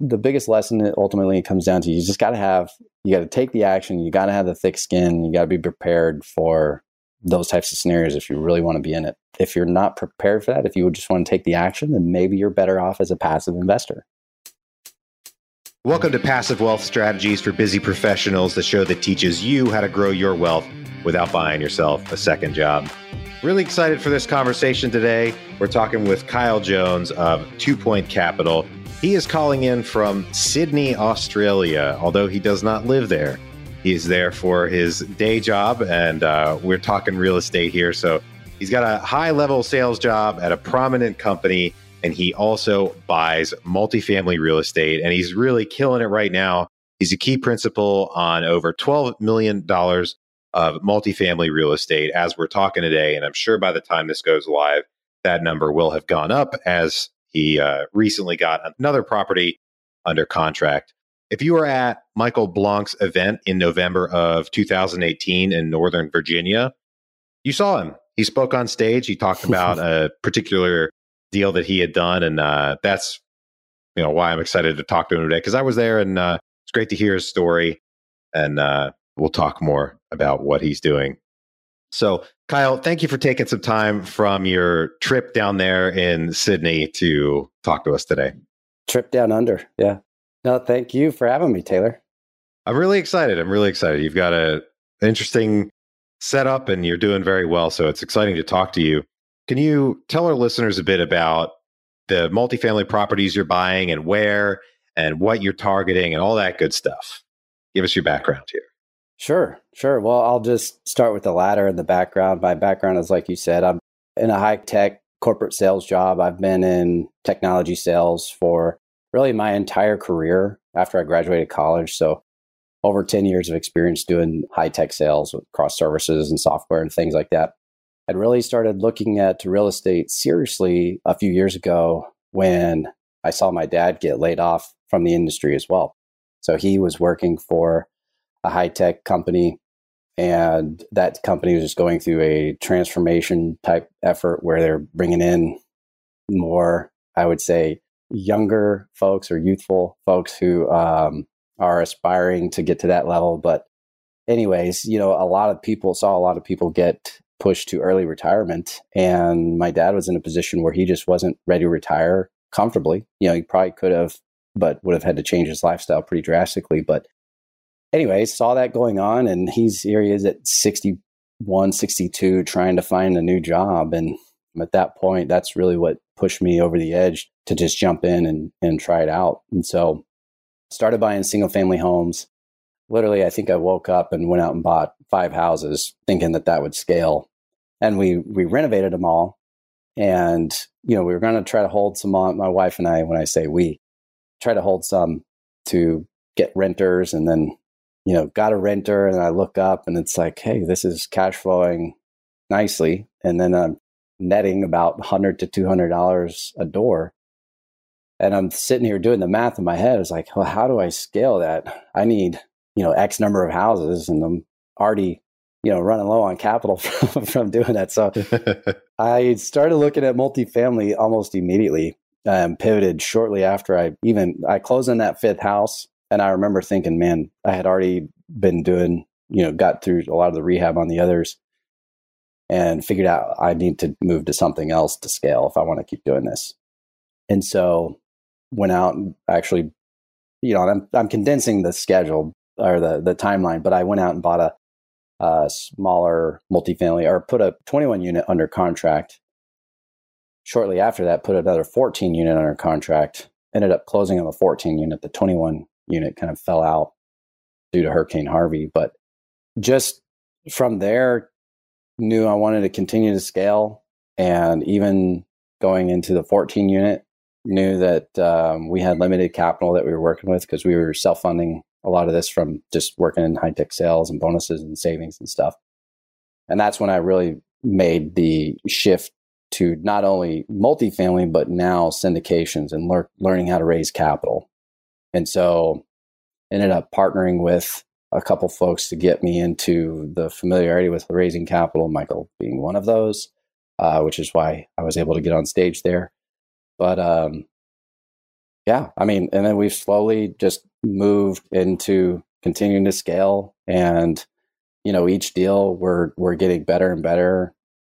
the biggest lesson ultimately comes down to you just got to have you got to take the action you got to have the thick skin you got to be prepared for those types of scenarios if you really want to be in it. If you're not prepared for that if you just want to take the action then maybe you're better off as a passive investor. Welcome to passive wealth strategies for busy professionals the show that teaches you how to grow your wealth without buying yourself a second job. Really excited for this conversation today. We're talking with kyle jones of True Point Capital he is calling in from Sydney, Australia, although he does not live there. He's there for his day job, and uh, we're talking real estate here. So he's got a high level sales job at a prominent company, and he also buys multifamily real estate, and he's really killing it right now. He's a key principal on over $12 million of multifamily real estate as we're talking today. And I'm sure by the time this goes live, that number will have gone up as he uh, recently got another property under contract. If you were at Michael Blank's event in November of 2018 in Northern Virginia, you saw him. He spoke on stage. He talked about a particular deal that he had done, and uh, that's you know why I'm excited to talk to him today because I was there, and uh, it's great to hear his story. And uh, we'll talk more about what he's doing so, Kyle, thank you for taking some time from your trip down there in Sydney to talk to us today. Trip down under. Yeah. No, thank you for having me, Taylor. I'm really excited. I'm really excited. You've got a interesting setup and you're doing very well. So it's exciting to talk to you. Can you tell our listeners a bit about the multifamily properties you're buying and where and what you're targeting and all that good stuff? Give us your background here. Sure, sure. Well, I'll just start with the latter in the background. My background is, like you said, I'm in a high tech corporate sales job. I've been in technology sales for really my entire career after I graduated college. So, over 10 years of experience doing high tech sales across services and software and things like that. I'd really started looking at real estate seriously a few years ago when I saw my dad get laid off from the industry as well. So, he was working for a high tech company. And that company was just going through a transformation type effort where they're bringing in more, I would say, younger folks or youthful folks who um, are aspiring to get to that level. But, anyways, you know, a lot of people saw a lot of people get pushed to early retirement. And my dad was in a position where he just wasn't ready to retire comfortably. You know, he probably could have, but would have had to change his lifestyle pretty drastically. But anyway, saw that going on, and he's here he is at 61, 62, trying to find a new job. And at that point, that's really what pushed me over the edge to just jump in and, and try it out. And so started buying single family homes. Literally, I think I woke up and went out and bought five houses thinking that that would scale. And we, we renovated them all. And, you know, we were going to try to hold some on, my wife and I, when I say we, try to hold some to get renters and then you know, got a renter and I look up and it's like, hey, this is cash flowing nicely. And then I'm netting about 100 to $200 a door. And I'm sitting here doing the math in my head. It's like, well, how do I scale that? I need, you know, X number of houses and I'm already, you know, running low on capital from, from doing that. So I started looking at multifamily almost immediately. Um, pivoted shortly after I even I closed on that fifth house and I remember thinking, man, I had already been doing, you know, got through a lot of the rehab on the others and figured out I need to move to something else to scale if I want to keep doing this. And so went out and actually, you know, I'm, I'm condensing the schedule or the, the timeline, but I went out and bought a, a smaller multifamily or put a 21 unit under contract. Shortly after that, put another 14 unit under contract. Ended up closing on the 14 unit. The 21 unit kind of fell out due to Hurricane Harvey. But just from there, knew I wanted to continue to scale. And even going into the 14 unit, knew that um, we had limited capital that we were working with because we were self funding a lot of this from just working in high tech sales and bonuses and savings and stuff. And that's when I really made the shift to not only multifamily, but now syndications and lear- learning how to raise capital. And so ended up partnering with a couple folks to get me into the familiarity with raising capital, Michael being one of those, uh, which is why I was able to get on stage there. But um, yeah, I mean, and then we've slowly just moved into continuing to scale and you know each deal we're we're getting better and better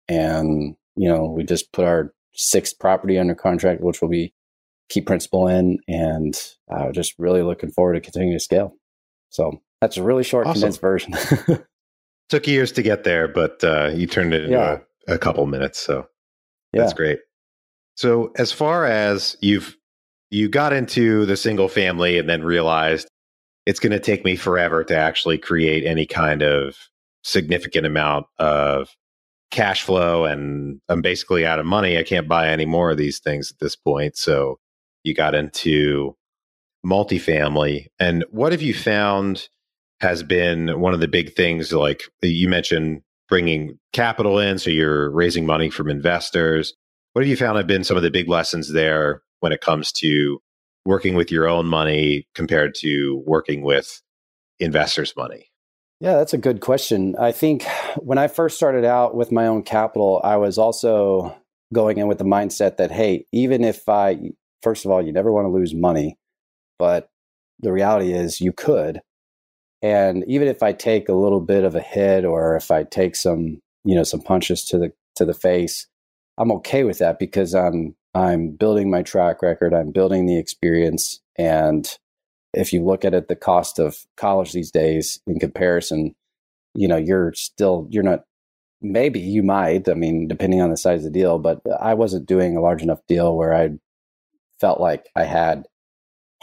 and you know we just put our sixth property under contract which will be key principal in and uh, just really looking forward to continuing to scale so that's a really short awesome. condensed version took years to get there but uh, you turned it into yeah. a, a couple minutes so yeah. that's great so as far as you've you got into the single family and then realized it's going to take me forever to actually create any kind of significant amount of cash flow and I'm basically out of money. I can't buy any more of these things at this point. So you got into multifamily. And what have you found has been one of the big things? Like you mentioned, bringing capital in. So you're raising money from investors. What have you found have been some of the big lessons there when it comes to working with your own money compared to working with investors' money? Yeah, that's a good question. I think when I first started out with my own capital, I was also going in with the mindset that, hey, even if I, first of all, you never want to lose money, but the reality is you could. And even if I take a little bit of a hit or if I take some, you know, some punches to the to the face, I'm okay with that because I'm I'm building my track record, I'm building the experience. And if you look at it, the cost of college these days in comparison, you know, you're still, you're not, maybe you might, I mean, depending on the size of the deal, but I wasn't doing a large enough deal where I felt like I had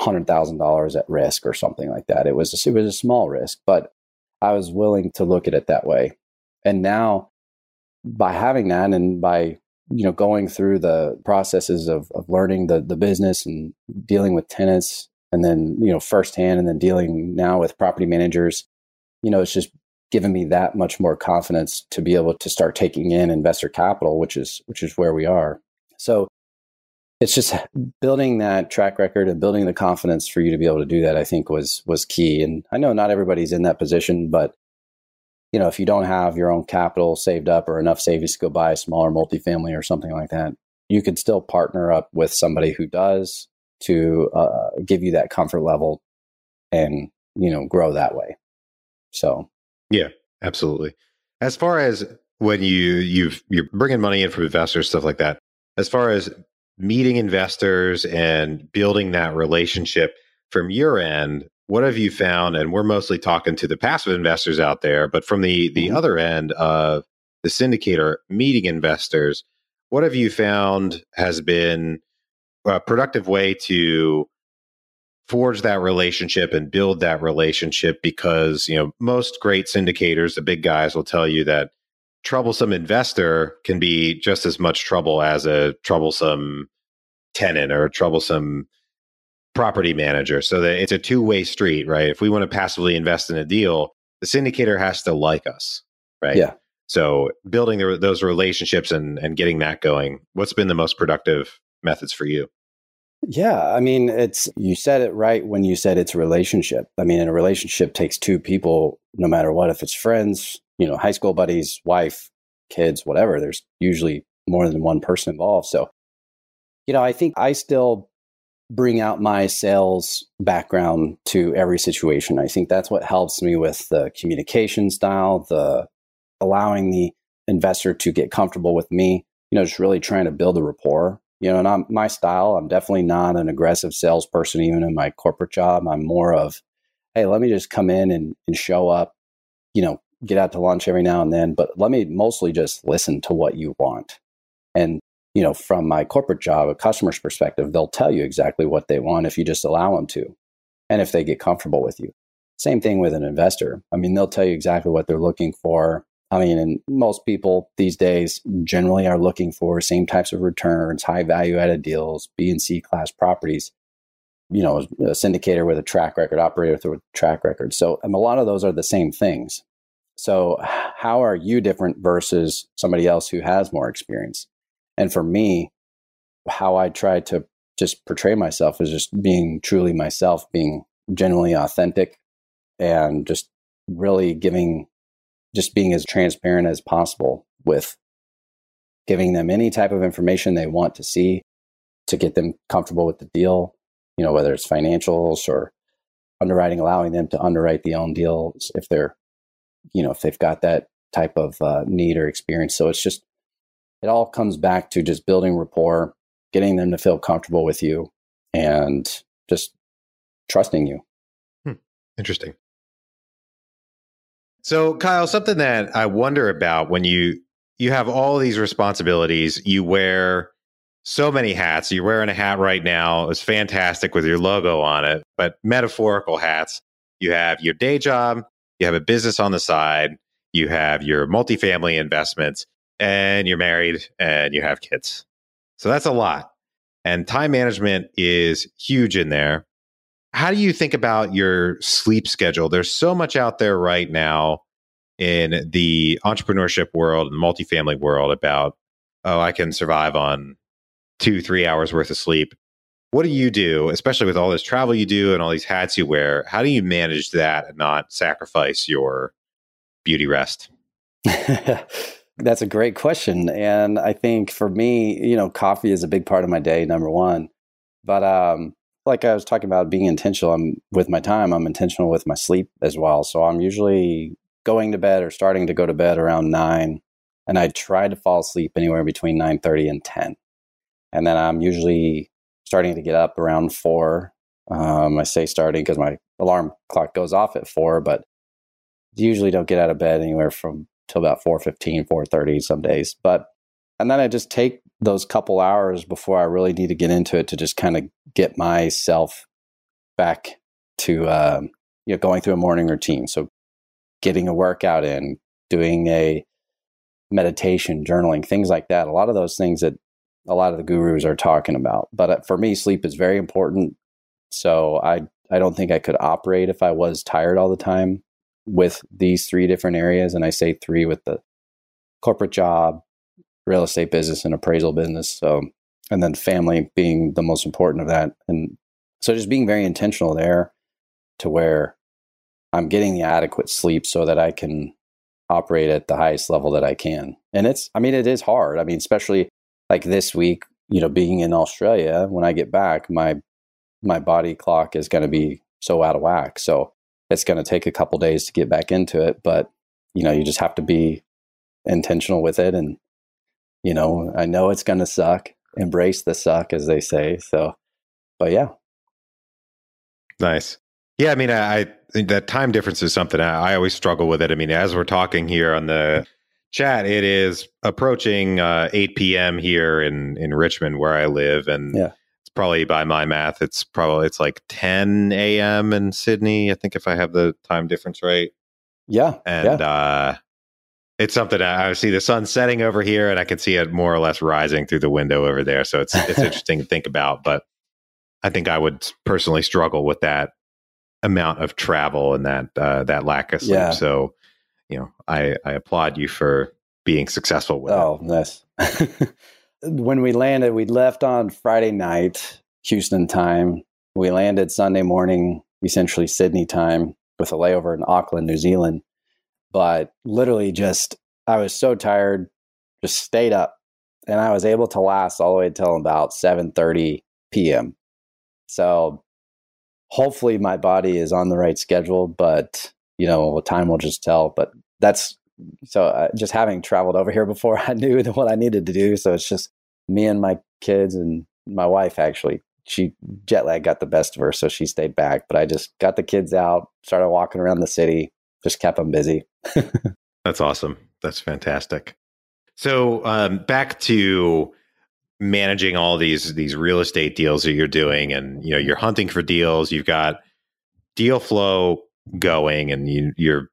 $100,000 at risk or something like that. It was, a, it was a small risk, but I was willing to look at it that way. And now by having that and by you know going through the processes of, of learning the, the business and dealing with tenants and then you know firsthand and then dealing now with property managers you know it's just given me that much more confidence to be able to start taking in investor capital which is which is where we are so it's just building that track record and building the confidence for you to be able to do that i think was was key and i know not everybody's in that position but you know, if you don't have your own capital saved up or enough savings to go buy a smaller multifamily or something like that, you could still partner up with somebody who does to uh, give you that comfort level and you know grow that way. So, yeah, absolutely. As far as when you you've you're bringing money in from investors, stuff like that. As far as meeting investors and building that relationship from your end, what have you found? And we're mostly talking to the passive investors out there, but from the the mm-hmm. other end of the syndicator meeting investors, what have you found has been a productive way to forge that relationship and build that relationship because you know most great syndicators the big guys will tell you that troublesome investor can be just as much trouble as a troublesome tenant or a troublesome property manager. So that it's a two way street, right? If we want to passively invest in a deal, the syndicator has to like us, right? Yeah. So building the, those relationships and, and getting that going, what's been the most productive methods for you? Yeah, I mean, it's you said it right when you said it's relationship. I mean, a relationship takes two people, no matter what. If it's friends, you know, high school buddies, wife, kids, whatever. There's usually more than one person involved. So, you know, I think I still bring out my sales background to every situation. I think that's what helps me with the communication style, the allowing the investor to get comfortable with me, you know, just really trying to build a rapport. You know, and I'm my style, I'm definitely not an aggressive salesperson, even in my corporate job. I'm more of, hey, let me just come in and, and show up, you know, get out to lunch every now and then, but let me mostly just listen to what you want. And you know, from my corporate job, a customer's perspective, they'll tell you exactly what they want if you just allow them to, and if they get comfortable with you. Same thing with an investor. I mean, they'll tell you exactly what they're looking for. I mean, and most people these days generally are looking for same types of returns, high value added deals, B and C class properties. You know, a syndicator with a track record, operator with a track record. So, and a lot of those are the same things. So, how are you different versus somebody else who has more experience? And for me, how I try to just portray myself is just being truly myself, being genuinely authentic and just really giving, just being as transparent as possible with giving them any type of information they want to see to get them comfortable with the deal. You know, whether it's financials or underwriting, allowing them to underwrite the own deals if they're, you know, if they've got that type of uh, need or experience. So it's just, it all comes back to just building rapport, getting them to feel comfortable with you, and just trusting you. Hmm. Interesting. So, Kyle, something that I wonder about when you you have all these responsibilities, you wear so many hats. You're wearing a hat right now. It's fantastic with your logo on it, but metaphorical hats. You have your day job, you have a business on the side, you have your multifamily investments, and you're married and you have kids. So that's a lot. And time management is huge in there. How do you think about your sleep schedule? There's so much out there right now in the entrepreneurship world and multifamily world about, oh, I can survive on two, three hours worth of sleep. What do you do, especially with all this travel you do and all these hats you wear? How do you manage that and not sacrifice your beauty rest? That's a great question. And I think for me, you know, coffee is a big part of my day, number one. But um, like I was talking about being intentional, I'm with my time, I'm intentional with my sleep as well. So I'm usually going to bed or starting to go to bed around nine. And I try to fall asleep anywhere between 9:30 and 10. And then I'm usually starting to get up around four. Um, I say starting because my alarm clock goes off at four, but usually don't get out of bed anywhere from till about 4.15 4.30 some days. But and then i just take those couple hours before i really need to get into it to just kind of get myself back to um, you know going through a morning routine. So getting a workout in doing a meditation journaling things like that. A lot of those things that a lot of the gurus are talking about but uh, for me sleep is very important so i i don't think i could operate if i was tired all the time with these three different areas. And I say three with the corporate job, real estate business, and appraisal business. So, and then family being the most important of that. And so just being very intentional there to where I'm getting the adequate sleep so that I can operate at the highest level that I can. And it's, I mean, it is hard. I mean, especially like this week, you know, being in Australia, when I get back, my, my body clock is going to be so out of whack. So it's going to take a couple days to get back into it but you know you just have to be intentional with it and you know i know it's going to suck. Embrace the suck as they say so but yeah. Nice. Yeah i mean i, I think that time difference is something I, I, always struggle with it. I mean as we're talking here on the chat it is approaching uh, 8 p.m here in in richmond where i live and yeah it's probably by my math, it's probably it's like 10 a.m. in Sydney. I think if I have the time difference right. Yeah, and yeah. uh, it's something I see the sun setting over here, and I can see it more or less rising through the window over there. So it's it's interesting to think about. But I think I would personally struggle with that amount of travel and that uh, that lack of sleep. Yeah. So you know, I I applaud you for being successful with it. oh, it. nice. when we landed, we left on Friday night, Houston time. We landed Sunday morning, essentially Sydney time, with a layover in Auckland, New Zealand. But literally, just I was so tired, just stayed up, and I was able to last all the way until about seven thirty p.m. So hopefully, my body is on the right schedule. But you know, time will just tell. But that's so uh, just having traveled over here before, I knew what I needed to do. So it's just me and my kids and my wife. Actually, she jet lag got the best of her, so she stayed back. But I just got the kids out, started walking around the city, just kept them busy. That's awesome. That's fantastic. So um, back to managing all these these real estate deals that you're doing, and you know you're hunting for deals. You've got deal flow going, and you, you're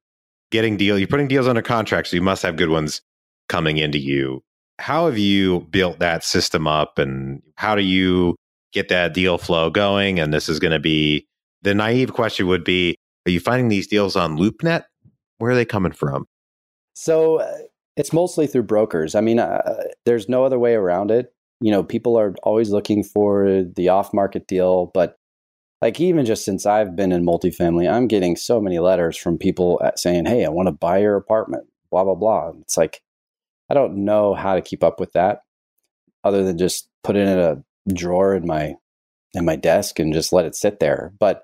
getting deal, you're putting deals under contract, so you must have good ones coming into you. How have you built that system up and how do you get that deal flow going? And this is going to be the naive question would be Are you finding these deals on LoopNet? Where are they coming from? So uh, it's mostly through brokers. I mean, uh, there's no other way around it. You know, people are always looking for the off market deal, but like even just since I've been in multifamily, I'm getting so many letters from people uh, saying, "Hey, I want to buy your apartment." Blah blah blah. It's like I don't know how to keep up with that, other than just put it in a drawer in my in my desk and just let it sit there. But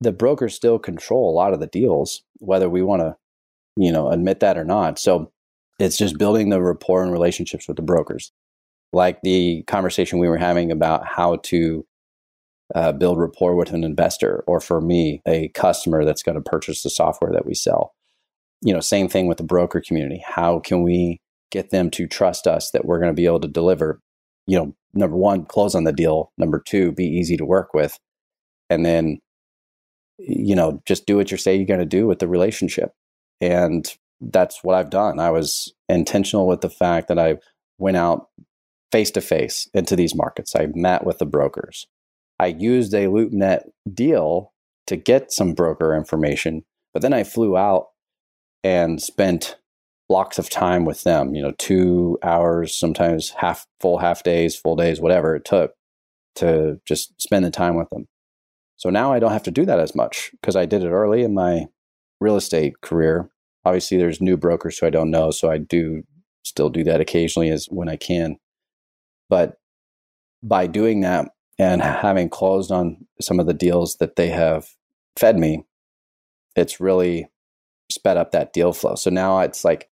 the brokers still control a lot of the deals, whether we want to, you know, admit that or not. So it's just building the rapport and relationships with the brokers. Like the conversation we were having about how to uh, build rapport with an investor, or for me, a customer that's going to purchase the software that we sell. You know, same thing with the broker community. How can we get them to trust us that we're going to be able to deliver? You know, number one, close on the deal. Number two, be easy to work with. And then, you know, just do what you say you're going to do with the relationship. And that's what I've done. I was intentional with the fact that I went out face to face into these markets. I met with the brokers. I used a LoopNet deal to get some broker information, but then I flew out and spent blocks of time with them, you know, two hours, sometimes half full half days, full days, whatever it took to just spend the time with them. So now I don't have to do that as much because I did it early in my real estate career. Obviously, there's new brokers who I don't know, so I do still do that occasionally as when I can. But by doing that and having closed on some of the deals that they have fed me, it's really sped up that deal flow. So now it's like,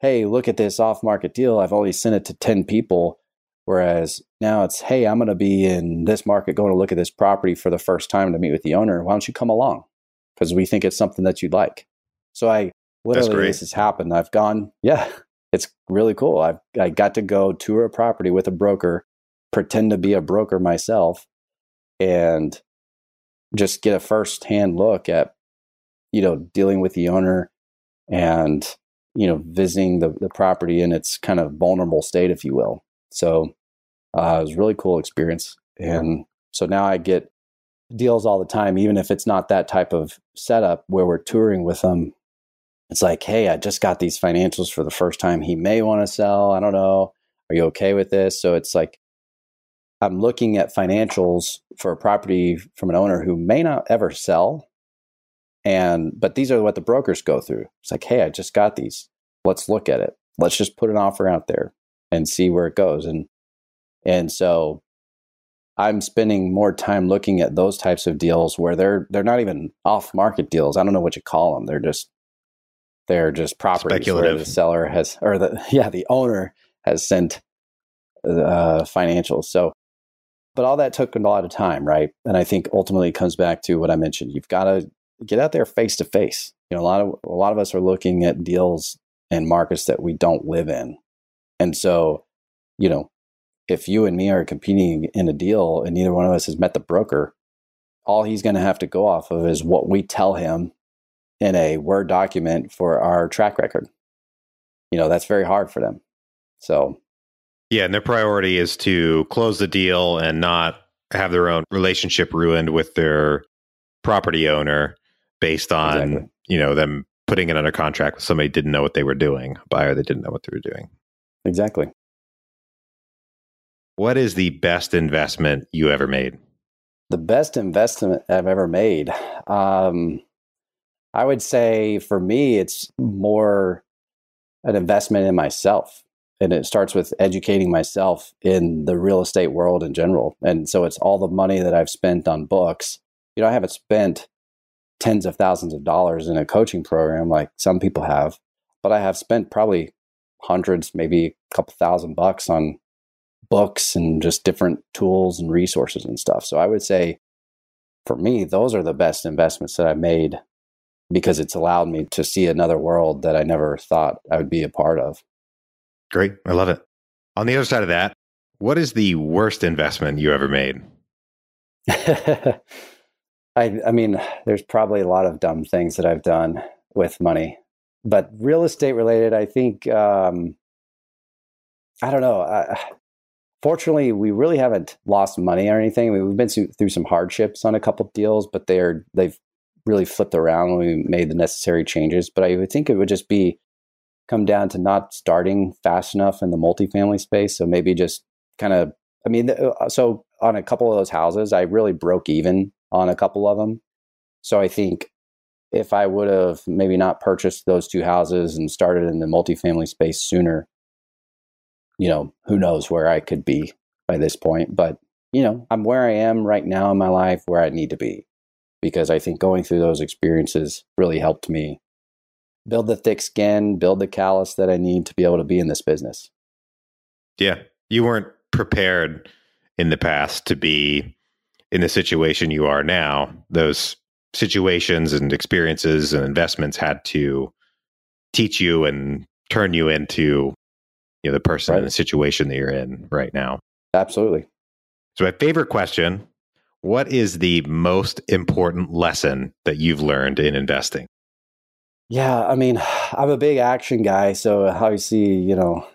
hey, look at this off market deal. I've only sent it to 10 people. Whereas now it's, hey, I'm going to be in this market going to look at this property for the first time to meet with the owner. Why don't you come along? Because we think it's something that you'd like. So I literally, this has happened. I've gone, yeah, it's really cool. I've I got to go tour a property with a broker, pretend to be a broker myself, and just get a first hand look at, you know, dealing with the owner and, you know, visiting the, the property in its kind of vulnerable state, if you will. So uh, it was a really cool experience. And so now I get deals all the time, even if it's not that type of setup where we're touring with them it's like, hey, I just got these financials for the first time. He may want to sell. I don't know. Are you okay with this? So it's like, I'm looking at financials for a property from an owner who may not ever sell. And, but these are what the brokers go through. It's like, hey, I just got these. Let's look at it. Let's just put an offer out there and see where it goes. And, and so I'm spending more time looking at those types of deals where they're, they're not even off market deals. I don't know what you call them. They're just they're just properties where the seller has, or the yeah, the owner has sent uh, financials. So, but all that took a lot of time, right? And I think ultimately it comes back to what I mentioned. You've got to get out there face to face. You know, a lot of a lot of us are looking at deals and markets that we don't live in, and so, you know, if you and me are competing in a deal and neither one of us has met the broker, all he's going to have to go off of is what we tell him in a Word document for our track record. You know, that's very hard for them. So, yeah, and their priority is to close the deal and not have their own relationship ruined with their property owner based on, exactly. you know, them putting it under contract with somebody didn't know what they were doing, a buyer that didn't know what they were doing. Exactly. What is the best investment you ever made? The best investment I've ever made. Um, I would say for me, it's more an investment in myself. And it starts with educating myself in the real estate world in general. And so it's all the money that I've spent on books. You know, I haven't spent tens of thousands of dollars in a coaching program like some people have, but I have spent probably hundreds, maybe a couple thousand bucks on books and just different tools and resources and stuff. So I would say for me, those are the best investments that I've made because it's allowed me to see another world that I never thought I would be a part of. Great. I love it. On the other side of that, what is the worst investment you ever made? I, I mean, there's probably a lot of dumb things that I've done with money, but real estate related, I think, um, I don't know. Fortunately, we really haven't lost money or anything. I mean, we've been through some hardships on a couple deals, but they're they've really flipped around when we made the necessary changes. But I would think it would just be come down to not starting fast enough in the multifamily space. So maybe just kind of, I mean, uh, so on a couple of those houses, I really broke even on a couple of them. So I think if I would have maybe not purchased those two houses and started in the multifamily space sooner, you know, who knows where I could be by this point. But you know, I'm where I am right now in my life where I need to be because I think going through those experiences really helped me build the thick skin, build the callus that I need to be able to be in this business. Yeah. You weren't prepared in the past to be in the situation you are now. Those situations and experiences and investments had to teach you and turn you into you know the person right. in the situation that you're in right now. Absolutely. So my favorite question, what is the most important lesson that you've learned in investing? Yeah, I mean, I'm a big action guy, so uh, you see, you know,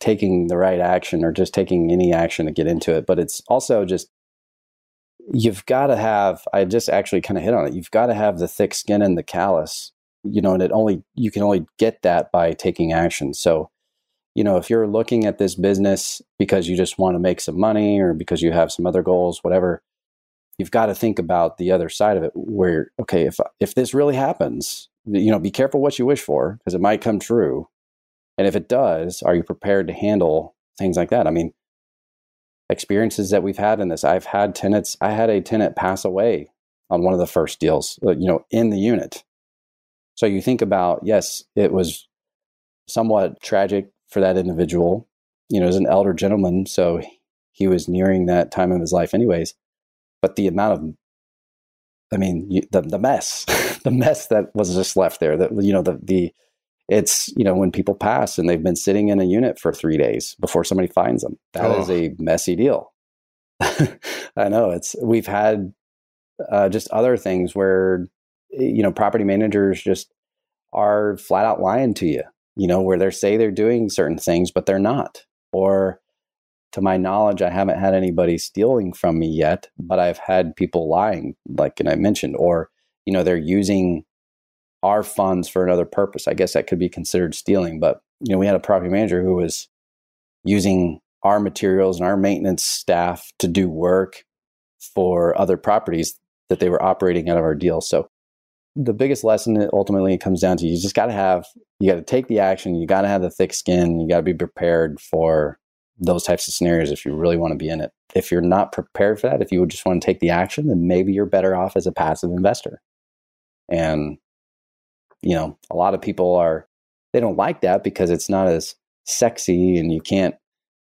taking the right action or just taking any action to get into it, but it's also just you've got to have I just actually kind of hit on it. You've got to have the thick skin and the callus, you know, and it only you can only get that by taking action. So, you know, if you're looking at this business because you just want to make some money or because you have some other goals, whatever, you've got to think about the other side of it where okay, if if this really happens, you know, be careful what you wish for because it might come true. And if it does, are you prepared to handle things like that? I mean, experiences that we've had in this, I've had tenants, I had a tenant pass away on one of the first deals, uh, you know, in the unit. So you think about, yes, it was somewhat tragic for that individual. You know, as an elder gentleman, so he was nearing that time of his life, anyways. But the amount of I mean, you, the the mess, the mess that was just left there. That you know, the the it's you know when people pass and they've been sitting in a unit for three days before somebody finds them. That oh. is a messy deal. I know it's we've had uh, just other things where you know property managers just are flat out lying to you. You know where they say they're doing certain things but they're not, or to my knowledge, I haven't had anybody stealing from me yet, but I've had people lying, like and I mentioned, or you know they're using our funds for another purpose. I guess that could be considered stealing. But you know, we had a property manager who was using our materials and our maintenance staff to do work for other properties that they were operating out of our deal. So the biggest lesson ultimately comes down to you just got to have you got to take the action you got to have the thick skin you got to be prepared for those types of scenarios if you really want to be in it. If you're not prepared for that, if you just want to take the action, then maybe you're better off as a passive investor. And, you know, a lot of people are, they don't like that because it's not as sexy and you can't,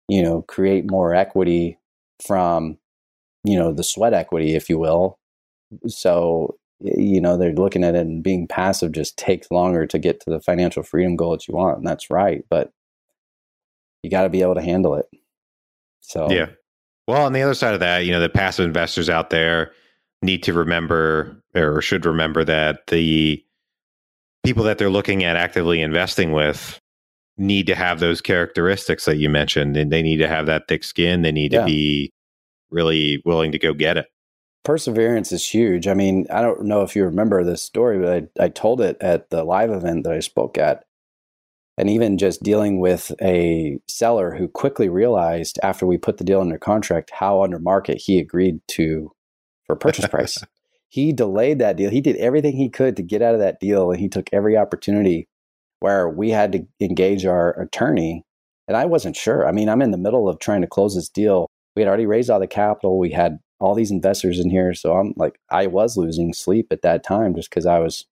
you know, create more equity from, you know, the sweat equity, if you will. So, you know, they're looking at it and being passive just takes longer to get to the financial freedom goal that you want. And that's right. But you got to be able to handle it. So yeah. Well, on the other side of that, you know, the passive investors out there need to remember or should remember that the people that they're looking at actively investing with need to have those characteristics that you mentioned and they need to have that thick skin they need yeah. to be really willing to go get it perseverance is huge i mean i don't know if you remember this story but i, I told it at the live event that i spoke at and even just dealing with a seller who quickly realized after we put the deal under contract how under market he agreed to for purchase price. he delayed that deal. He did everything he could to get out of that deal and he took every opportunity where we had to engage our attorney and I wasn't sure. I mean, I'm in the middle of trying to close this deal. We had already raised all the capital. We had all these investors in here, so I'm like I was losing sleep at that time just cuz I was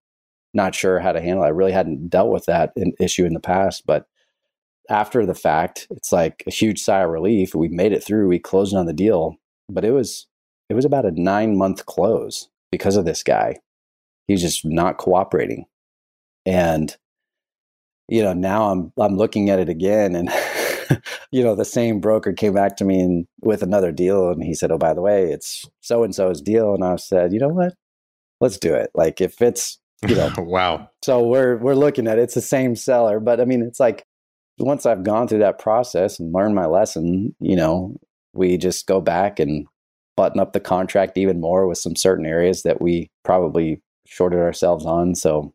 not sure how to handle it. I really hadn't dealt with that in, issue in the past, but after the fact, it's like a huge sigh of relief. We made it through. We closed on the deal, but it was it was about a nine month close because of this guy. He's just not cooperating, and you know now I'm I'm looking at it again, and you know the same broker came back to me and with another deal, and he said, "Oh, by the way, it's so and so's deal," and I said, "You know what? Let's do it. Like if it's you know. Wow. So we're we're looking at it. it's the same seller but i mean it's like once i've gone through that process and learned my lesson you know we just go back and button up the contract even more with some certain areas that we probably shorted ourselves on. So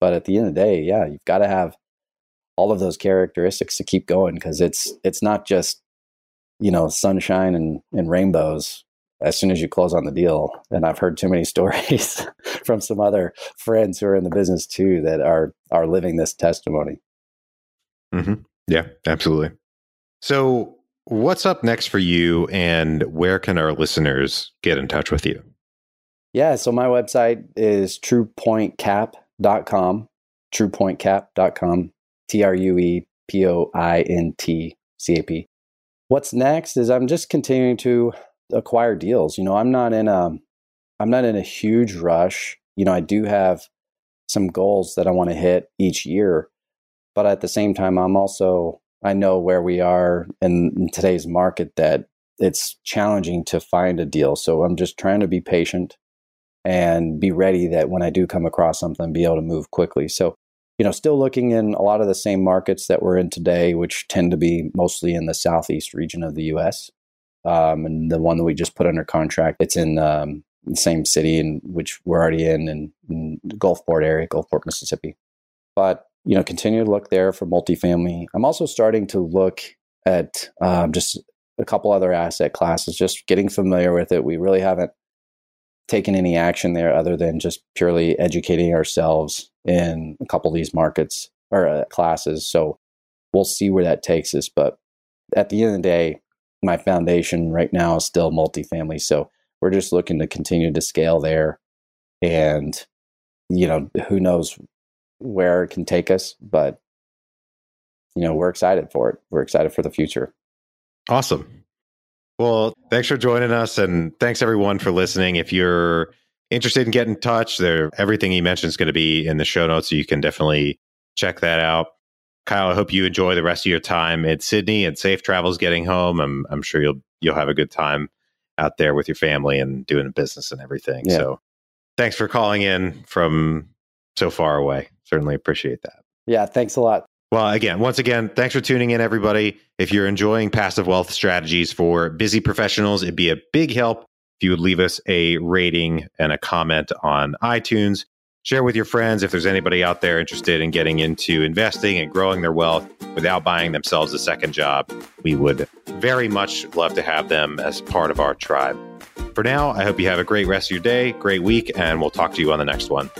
but at the end of the day yeah you've got to have all of those characteristics to keep going because it's it's not just you know sunshine and, and rainbows as soon as you close on the deal. And I've heard too many stories from some other friends who are in the business too that are are living this testimony. Mm-hmm. Yeah, absolutely. So What's up next for you, and where can our listeners get in touch with you? Yeah, so my website is truepointcap.com, truepointcap.com, T R U E P O I N T C A P. What's next is I'm just continuing to acquire deals. You know, I'm not in a I'm not in a huge rush. You know, I do have some goals that I want to hit each year, but at the same time I'm also I know where we are in, in today's market that it's challenging to find a deal. So I'm just trying to be patient and be ready that when I do come across something, be able to move quickly. So, you know, still looking in a lot of the same markets that we're in today, which tend to be mostly in the southeast region of the U.S. Um, and the one that we just put under contract, it's in um, the same city in which we're already in, in, in the Gulfport area, Gulfport, Mississippi. But you know, continue to look there for multifamily. I'm also starting to look at um, just a couple other asset classes, just getting familiar with it. We really haven't taken any action there other than just purely educating ourselves in a couple of these markets or uh, classes. So we'll see where that takes us. But at the end of the day, my foundation right now is still multifamily. So we're just looking to continue to scale there. And, you know, who knows where it can take us, but you know, we're excited for it. We're excited for the future. Awesome. Well, thanks for joining us and thanks everyone for listening. If you're interested in getting in touch, there everything he mentioned is going to be in the show notes, so you can definitely check that out. Kyle, I hope you enjoy the rest of your time in Sydney and safe travels getting home. I'm I'm sure you'll you'll have a good time out there with your family and doing business and everything. Yeah. So thanks for calling in from so far away certainly appreciate that. Yeah, thanks a lot. Well, again, once again, thanks for tuning in, everybody. If you're enjoying passive wealth strategies for busy professionals, it'd be a big help if you would leave us a rating and a comment on iTunes. Share with your friends if there's anybody out there interested in getting into investing and growing their wealth without buying themselves a second job. We would very much love to have them as part of our tribe. For now, I hope you have a great rest of your day, great week, and we'll talk to you on the next one.